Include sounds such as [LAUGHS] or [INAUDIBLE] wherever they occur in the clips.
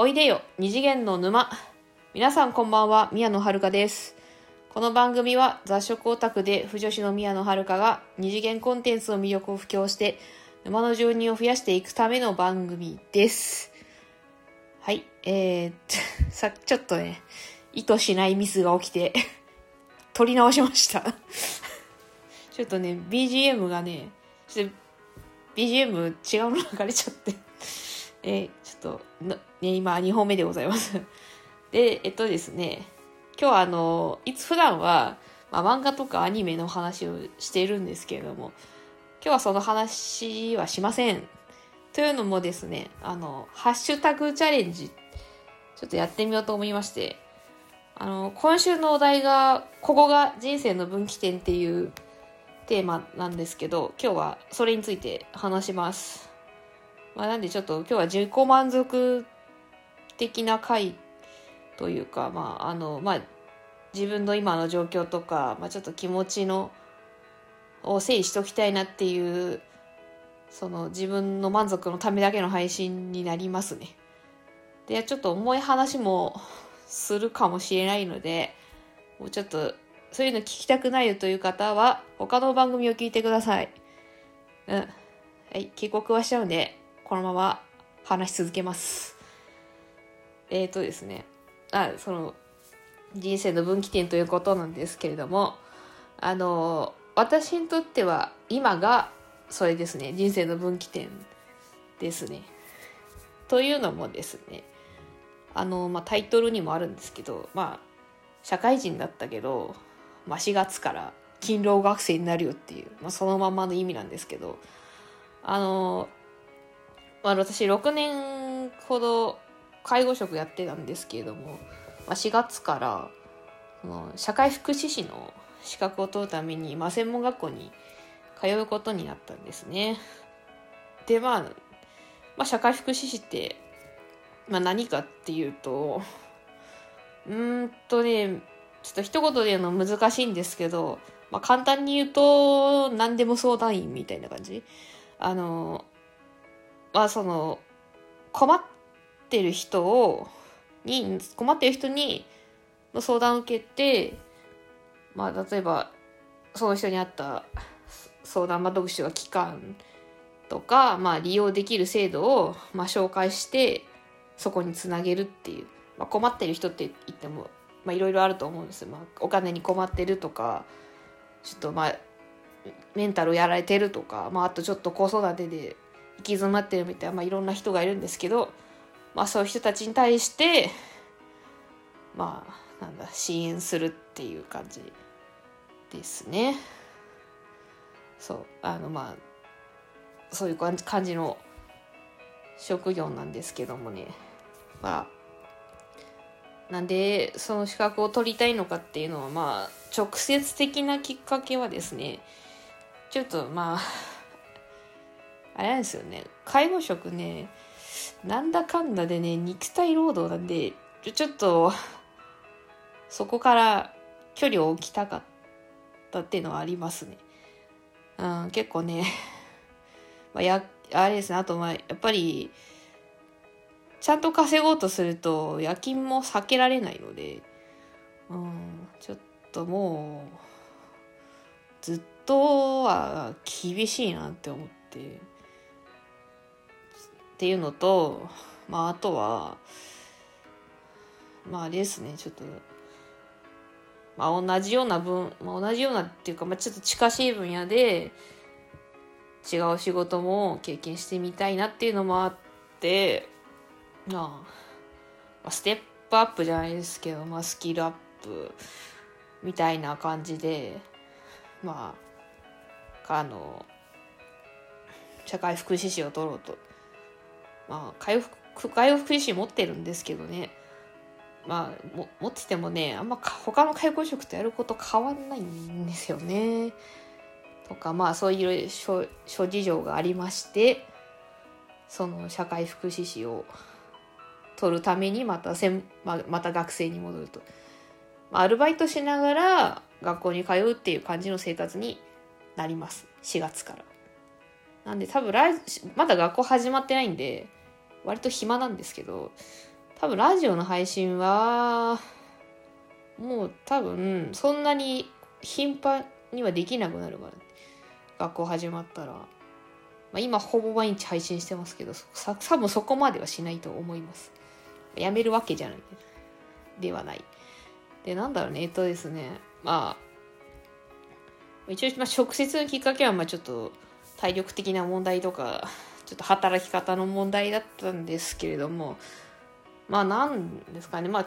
おいでよ二次元の沼。皆さんこんばんは宮野遥です。この番組は雑食オタクで不女子の宮野遥が二次元コンテンツの魅力を布教して沼の住人を増やしていくための番組です。はいえー、[LAUGHS] さちょっとね意図しないミスが起きて [LAUGHS] 撮り直しました。[LAUGHS] ちょっとね BGM がねちょっと BGM 違うもの流れちゃって。えー、ちょっとね、今2本目でございます [LAUGHS] で、えっとですね、今日はあの、いつ普段は、まあ、漫画とかアニメの話をしているんですけれども、今日はその話はしません。というのもですね、あの、ハッシュタグチャレンジ、ちょっとやってみようと思いまして、あの、今週のお題が、ここが人生の分岐点っていうテーマなんですけど、今日はそれについて話します。まあ、なんでちょっと今日は自己満足的な回というか、まあ、あの、まあ、自分の今の状況とか、まあ、ちょっと気持ちの、を整理しときたいなっていう、その自分の満足のためだけの配信になりますね。で、ちょっと重い話もするかもしれないので、もうちょっと、そういうの聞きたくないよという方は、他の番組を聞いてください。うん。はい、帰国はしちゃうんで、このまま話し続けます。えっ、ー、とですね、あ、その、人生の分岐点ということなんですけれども、あの、私にとっては今がそれですね、人生の分岐点ですね。というのもですね、あの、まあ、タイトルにもあるんですけど、まあ、社会人だったけど、まあ、4月から勤労学生になるよっていう、まあ、そのままの意味なんですけど、あの、まあ、私6年ほど介護職やってたんですけれども、まあ、4月からその社会福祉士の資格を取るために、まあ、専門学校に通うことになったんですね。で、まあ、まあ、社会福祉士って、まあ、何かっていうと、うんとね、ちょっと一言で言うの難しいんですけど、まあ、簡単に言うと、何でも相談員みたいな感じ。あの、まあその困ってる人をに困ってる人にの相談を受けてまあ例えばその人に合った相談窓口が機関とか、まあ、利用できる制度を、まあ、紹介してそこにつなげるっていう、まあ、困ってる人って言ってもいろいろあると思うんですよ、まあ、お金に困ってるとかちょっとまあメンタルをやられてるとか、まあ、あとちょっと子育てで行き詰まってるみたいな、まあ、いろんな人がいるんですけど、まあ、そういう人たちに対してまあなんだ支援するっていう感じですね。そうあのまあそういう感じの職業なんですけどもねまあなんでその資格を取りたいのかっていうのはまあ直接的なきっかけはですねちょっとまああれなんですよね介護職ねなんだかんだでね肉体労働なんでちょっと [LAUGHS] そこから距離を置きたかったっていうのはありますね。うん、結構ね、[LAUGHS] まあ、や、あれですね、あとまあ、やっぱり、ちゃんと稼ごうとすると夜勤も避けられないので、うん、ちょっともう、ずっとは厳しいなって思って、っていうのと、まあ、あとは、まあ、あれですね、ちょっと、まあ、同じような分、まあ、同じようなっていうか、まあ、ちょっと近しい分野で、違う仕事も経験してみたいなっていうのもあって、まあ、ステップアップじゃないですけど、まあ、スキルアップみたいな感じで、まあ、あの、社会福祉士を取ろうとまあ、回復、回復医師持ってるんですけどね。まあ、も持っててもね、あんま他の介護職とやること変わんないんですよね。とか、まあそういう諸諸事情がありまして、その社会福祉士を取るためにまたせん、ままた学生に戻ると。アルバイトしながら学校に通うっていう感じの生活になります。4月から。なんで多分来、まだ学校始まってないんで、割と暇なんですけど、多分ラジオの配信は、もう多分そんなに頻繁にはできなくなるから、学校始まったら。まあ、今ほぼ毎日配信してますけど、さ多分そこまではしないと思います。やめるわけじゃない。ではない。で、なんだろうね、えっとですね、まあ、一応、まあ、直接のきっかけは、まあちょっと体力的な問題とか、ちょっと働き方の問題だったんですけれども、まあなんですかね、まあ、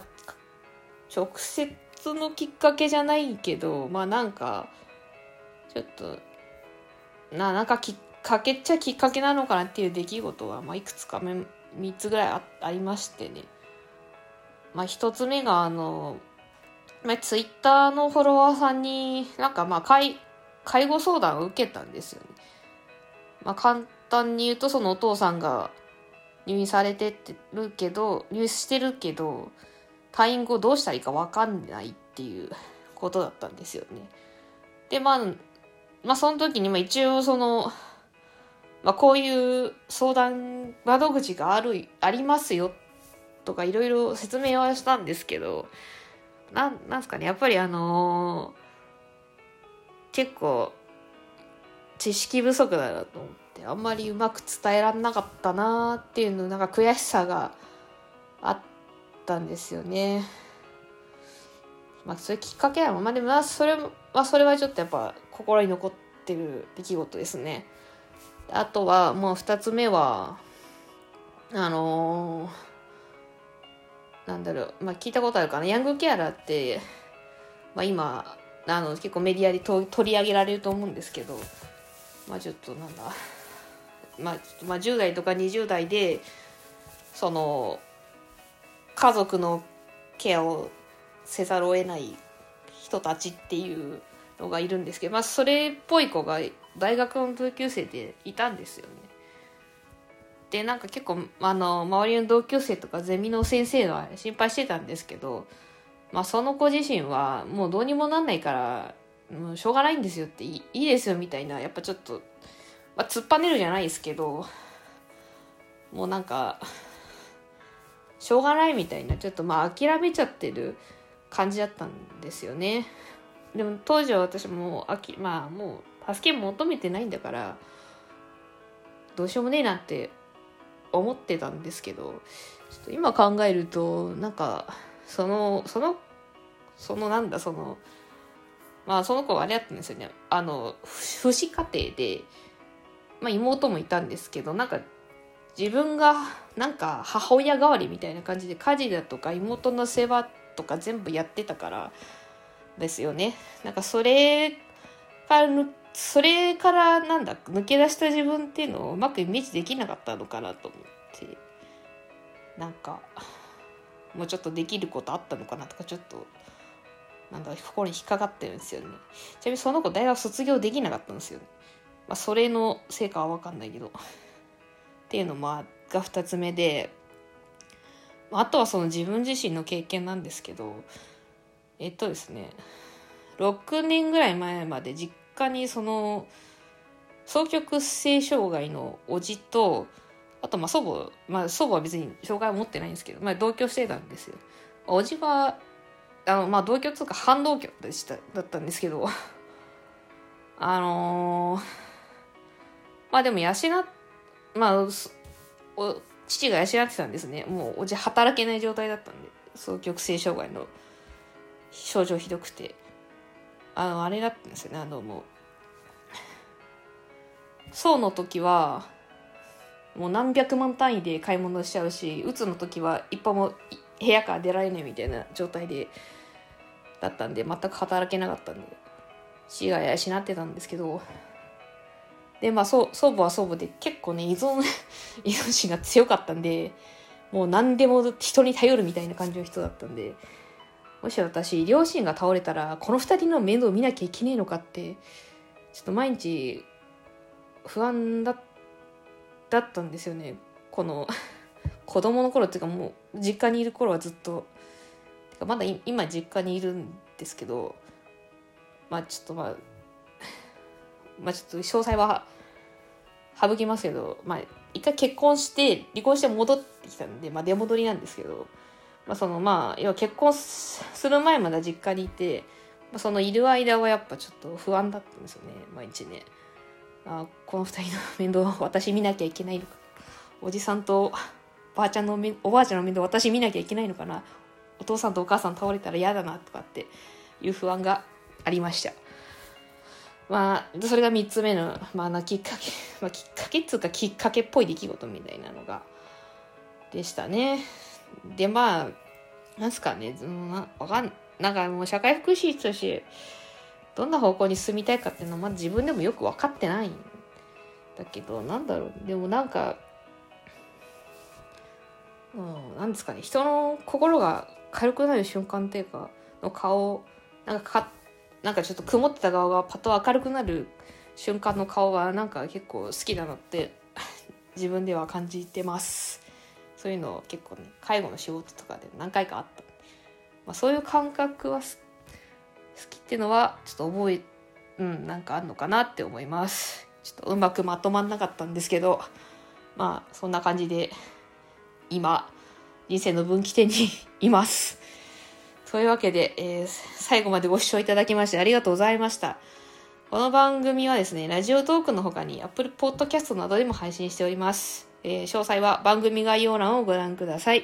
直接のきっかけじゃないけど、まあなんか、ちょっと、な、なんかきっかけっちゃきっかけなのかなっていう出来事は、まあいくつかめ、3つぐらいあありましてね。まあ1つ目が、あの、まあ、ツイッターのフォロワーさんになんかまあ介介護相談を受けたんですよね。まあ、単に言うとそのお父さんが入院されてってるけど入院してるけど退院後どうしたらいいか分かんないっていうことだったんですよね。でまあまあその時にまあ一応その、まあ、こういう相談窓口があるありますよとかいろいろ説明はしたんですけどなんなんすかねやっぱりあのー、結構知識不足だなと思っってあんまりうまく伝えらんなかったなーっていうのなんか悔しさがあったんですよね。まあそういうきっかけはまあでもまそれはそれはちょっとやっぱ心に残ってる出来事ですね。あとはもう2つ目はあのーなんだろう、まあ、聞いたことあるかな。ヤングケアラーって、まあ、今あの結構メディアで取り上げられると思うんですけど。まあちょっとなんだ、まあ、まあ10代とか20代でその家族のケアをせざるを得ない人たちっていうのがいるんですけど、まあ、それっぽい子が大学の同級生でいたんですよね。でなんか結構あの周りの同級生とかゼミの先生は心配してたんですけど、まあ、その子自身はもうどうにもなんないからもうしょうがないんですよっていいいいですよみたいなやっぱちょっと、まあ、突っぱねるじゃないですけどもうなんかしょうがないみたいなちょっとまあ諦めちゃってる感じだったんですよね。でも当時は私もあきまあもう助け求めてないんだからどうしようもねえなって思ってたんですけどちょっと今考えるとなんかそのそのそのなんだそのまあその子はあれだったんですよね。あの父子家庭で、まあ、妹もいたんですけどなんか自分がなんか母親代わりみたいな感じで家事だとか妹の世話とか全部やってたからですよね。なんかそれからそれからなんだ抜け出した自分っていうのをうまくイメージできなかったのかなと思ってなんかもうちょっとできることあったのかなとかちょっとなんか心に引っかかってるんですよね。ちなみにその子大学卒業できなかったんですよね。まあそれの成果は分かんないけど。っていうのもが2つ目であとはその自分自身の経験なんですけどえっとですね6年ぐらい前まで実家にその双極性障害のおじとあとまあ祖母まあ祖母は別に障害を持ってないんですけど、まあ、同居してたんですよ。おじはあのまあ同居というか半同居でしただったんですけど。あのー、まあでも養っまあお父が養ってたんですね。もうおじ働けない状態だったんで双極性障害の症状ひどくて。あのあれだったんですよね。あのもうそうの時はもう何百万単位で買い物しちゃうしうつの時は一歩も部屋から出られないみたいな状態でだったんで全く働けなかったんで死が養ってたんですけどでまあ祖祖母は祖母で結構ね依存 [LAUGHS] 依存心が強かったんでもう何でも人に頼るみたいな感じの人だったんでもし私両親が倒れたらこの2人の面倒を見なきゃいけねえのかってちょっと毎日不安だだったんですよね。この子供の頃っていうかもう実家にいる頃はずっとまだ今実家にいるんですけどまあちょっとまあまあちょっと詳細は省きますけどまあ一回結婚して離婚して戻ってきたんで、まあ、出戻りなんですけど、まあ、そのまあ要は結婚する前まで実家にいて、まあ、そのいる間はやっぱちょっと不安だったんですよね。毎日ねあこの二人の面倒私見なきゃいけないのか。おじさんとばあちゃんのおばあちゃんの面倒私見なきゃいけないのかな。お父さんとお母さん倒れたら嫌だなとかっていう不安がありました。まあ、それが3つ目の、まあ、なきっかけ、[LAUGHS] まあ、きっかけっつうかきっかけっぽい出来事みたいなのが、でしたね。で、まあ、なんすかね、うん、わかん、なんかもう社会福祉士として、どんな方向に進みたいかっていうのは、まあ自分でもよく分かってないんだけど、なんだろう、でもなんか、うん、なんですかね、人の心が軽くなる瞬間っていうか、の顔、なんかかなんかちょっと曇ってた顔がパッと明るくなる瞬間の顔がなんか結構好きだなって [LAUGHS] 自分では感じてます。そういうの結構ね介護の仕事とかで何回かあった、まあ、そういう感覚は好きっていうのはちょっと覚えうんなんかあんのかなって思います。ちょっとうまくまとまんなかったんですけどまあそんな感じで今人生の分岐点に [LAUGHS] います。というわけで、えー、最後までご視聴いただきましてありがとうございました。この番組はですね、ラジオトークの他に Apple Podcast などでも配信しております。えー、詳細は番組概要欄をご覧ください。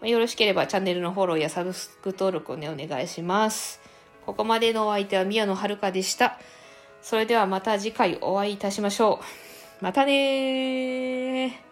よろしければチャンネルのフォローやサブスク登録をね、お願いします。ここまでのお相手は宮野遥でした。それではまた次回お会いいたしましょう。またねー。